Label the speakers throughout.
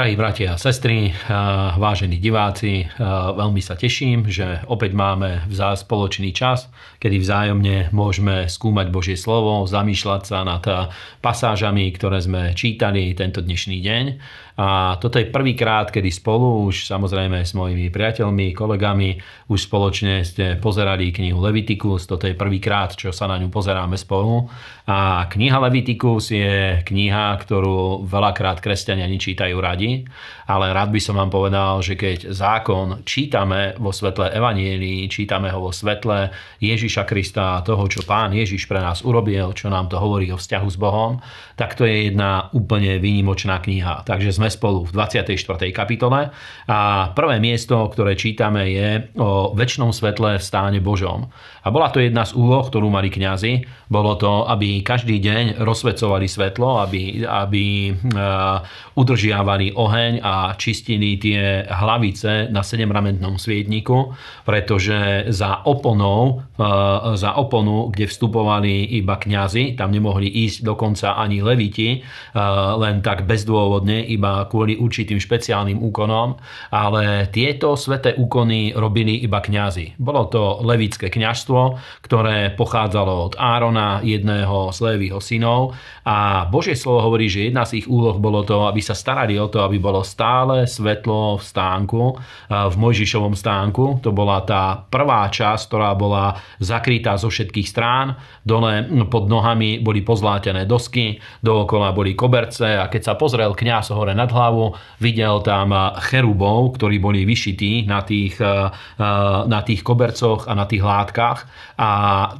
Speaker 1: Drahí bratia a sestry, vážení diváci, veľmi sa teším, že opäť máme spoločný čas, kedy vzájomne môžeme skúmať Božie slovo, zamýšľať sa nad pasážami, ktoré sme čítali tento dnešný deň. A toto je prvýkrát, kedy spolu už samozrejme s mojimi priateľmi, kolegami už spoločne ste pozerali knihu Leviticus. Toto je prvýkrát, čo sa na ňu pozeráme spolu. A kniha Leviticus je kniha, ktorú veľakrát kresťania nečítajú radi, ale rád by som vám povedal, že keď zákon čítame vo svetle Evanielii, čítame ho vo svetle Ježiša Krista, toho, čo Pán Ježiš pre nás urobil, čo nám to hovorí o vzťahu s Bohom, tak to je jedna úplne výnimočná kniha. Takže sme spolu v 24. kapitole a prvé miesto, ktoré čítame je o väčšnom svetle v stáne Božom. A bola to jedna z úloh, ktorú mali kňazi. Bolo to, aby každý deň rozsvecovali svetlo, aby, aby udržiavali oheň a čistili tie hlavice na sedemramentnom svietniku, pretože za oponou, za oponu, kde vstupovali iba kňazi, tam nemohli ísť dokonca ani leviti, len tak bezdôvodne, iba kvôli určitým špeciálnym úkonom, ale tieto sveté úkony robili iba kňazi. Bolo to levické kňažstvo, ktoré pochádzalo od Árona, jedného z Lévyho synov a Božie slovo hovorí, že jedna z ich úloh bolo to, aby sa starali o to, aby bolo stále svetlo v stánku, v Mojžišovom stánku. To bola tá prvá časť, ktorá bola zakrytá zo všetkých strán. Dole pod nohami boli pozlátené dosky, dookola boli koberce a keď sa pozrel kňaz hore nad hlavu, videl tam cherubov, ktorí boli vyšití na tých, na tých kobercoch a na tých látkach a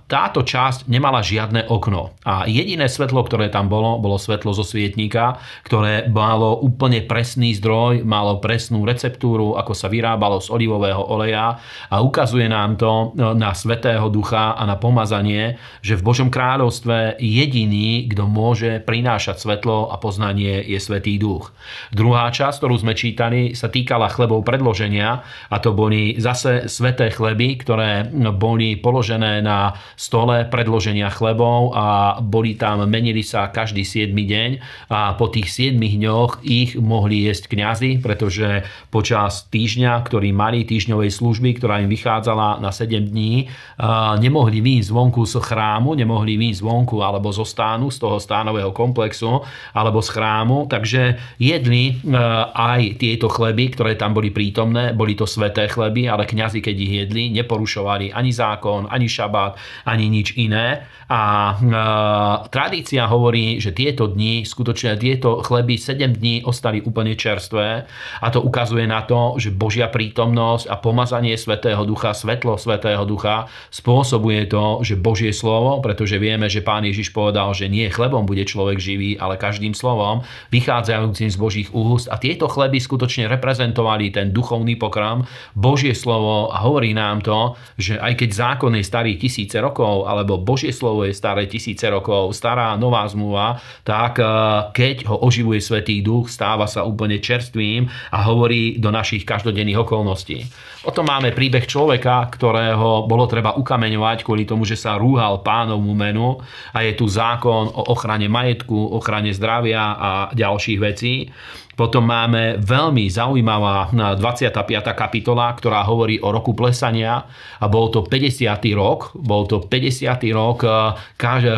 Speaker 1: táto časť nemala žiadne okno. A jediné svetlo, ktoré tam bolo, bolo svetlo zo svietníka, ktoré malo úplne presný zdroj, malo presnú receptúru, ako sa vyrábalo z olivového oleja a ukazuje nám to na Svetého Ducha a na pomazanie, že v Božom kráľovstve jediný, kto môže prinášať svetlo a poznanie je Svetý Duch. Druhá časť, ktorú sme čítali, sa týkala chlebov predloženia a to boli zase sveté chleby, ktoré boli položené na stole predloženia chlebov a boli tam, menili sa každý 7 deň a po tých 7 dňoch ich mohli jesť kňazi, pretože počas týždňa, ktorý mali týždňovej služby, ktorá im vychádzala na 7 dní, nemohli výjsť zvonku z chrámu, nemohli výjsť zvonku alebo zo stánu, z toho stánového komplexu alebo z chrámu, takže jedli aj tieto chleby, ktoré tam boli prítomné, boli to sveté chleby, ale kňazi, keď ich jedli, neporušovali ani zákon, ani šabát, ani nič iné. A e, tradícia hovorí, že tieto dni, skutočne tieto chleby 7 dní ostali úplne čerstvé a to ukazuje na to, že Božia prítomnosť a pomazanie Svetého Ducha, svetlo Svetého Ducha spôsobuje to, že Božie slovo, pretože vieme, že Pán Ježiš povedal, že nie chlebom bude človek živý, ale každým slovom vychádzajúcim z Božích úst a tieto chleby skutočne reprezentovali ten duchovný pokrm, Božie slovo a hovorí nám to, že aj keď zákon je starý tisíce rokov, alebo Božie slovo je staré tisíce rokov, stará nová zmluva, tak eh, keď ho oživuje Svetý Duch, stáva sa úplne čerstvým a hovorí do našich každodenných okolností. O tom máme príbeh človeka, ktorého bolo treba ukameňovať kvôli tomu, že sa rúhal pánovmu menu a je tu zákon o ochrane majetku, ochrane zdravia a ďalších vecí. Potom máme veľmi zaujímavá 25. kapitola, ktorá hovorí o roku plesania a bol to 50. rok, bol to 50. rok,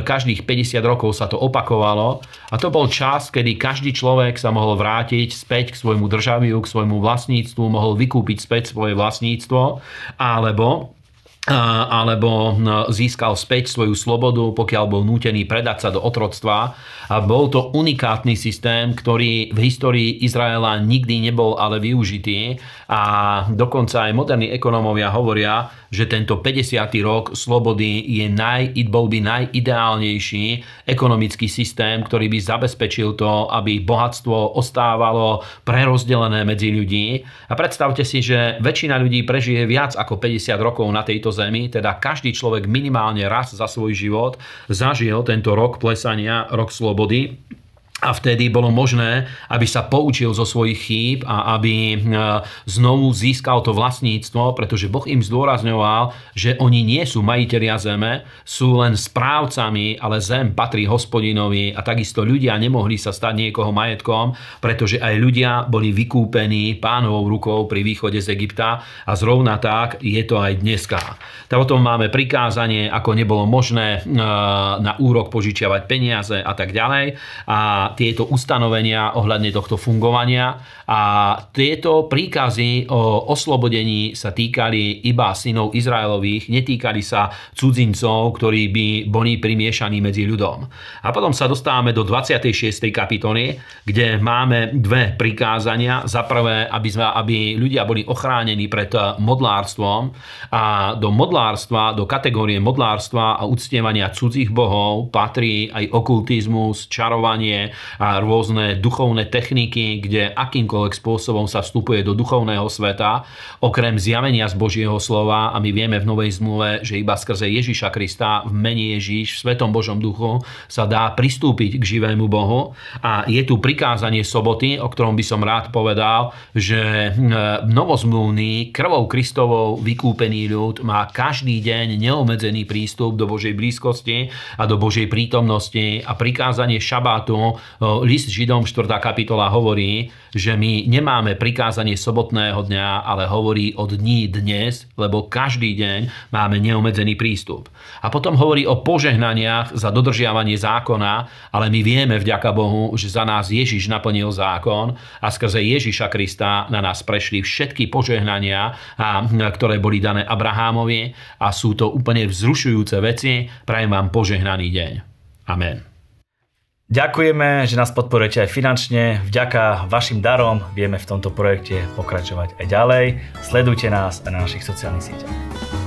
Speaker 1: každých 50 rokov sa to opakovalo a to bol čas, kedy každý človek sa mohol vrátiť späť k svojmu državiu, k svojmu vlastníctvu, mohol vykúpiť späť svoje vlastníctvo alebo alebo získal späť svoju slobodu, pokiaľ bol nútený predať sa do otroctva. A bol to unikátny systém, ktorý v histórii Izraela nikdy nebol ale využitý. A dokonca aj moderní ekonómovia hovoria, že tento 50. rok slobody je naj, bol by najideálnejší ekonomický systém, ktorý by zabezpečil to, aby bohatstvo ostávalo prerozdelené medzi ľudí. A predstavte si, že väčšina ľudí prežije viac ako 50 rokov na tejto zemi, teda každý človek minimálne raz za svoj život zažil tento rok plesania, rok slobody a vtedy bolo možné, aby sa poučil zo svojich chýb a aby e, znovu získal to vlastníctvo, pretože Boh im zdôrazňoval, že oni nie sú majiteľia zeme, sú len správcami, ale zem patrí hospodinovi a takisto ľudia nemohli sa stať niekoho majetkom, pretože aj ľudia boli vykúpení pánovou rukou pri východe z Egypta a zrovna tak je to aj dneska. Tak potom máme prikázanie, ako nebolo možné e, na úrok požičiavať peniaze a tak ďalej. A tieto ustanovenia ohľadne tohto fungovania a tieto príkazy o oslobodení sa týkali iba synov Izraelových, netýkali sa cudzincov, ktorí by boli primiešaní medzi ľudom. A potom sa dostávame do 26. kapitoly, kde máme dve prikázania. Za prvé, aby, sme, aby ľudia boli ochránení pred modlárstvom a do modlárstva, do kategórie modlárstva a uctievania cudzích bohov patrí aj okultizmus, čarovanie, a rôzne duchovné techniky, kde akýmkoľvek spôsobom sa vstupuje do duchovného sveta, okrem zjavenia z Božieho slova a my vieme v Novej zmluve, že iba skrze Ježiša Krista v mene Ježiš, v Svetom Božom duchu sa dá pristúpiť k živému Bohu. A je tu prikázanie soboty, o ktorom by som rád povedal, že novozmluvný krvou Kristovou vykúpený ľud má každý deň neobmedzený prístup do Božej blízkosti a do Božej prítomnosti. A prikázanie šabátu list Židom 4. kapitola hovorí, že my nemáme prikázanie sobotného dňa, ale hovorí o dní dnes, lebo každý deň máme neomedzený prístup. A potom hovorí o požehnaniach za dodržiavanie zákona, ale my vieme vďaka Bohu, že za nás Ježiš naplnil zákon a skrze Ježiša Krista na nás prešli všetky požehnania, ktoré boli dané Abrahámovi a sú to úplne vzrušujúce veci. Prajem vám požehnaný deň. Amen.
Speaker 2: Ďakujeme, že nás podporujete aj finančne. Vďaka vašim darom vieme v tomto projekte pokračovať aj ďalej. Sledujte nás na našich sociálnych sieťach.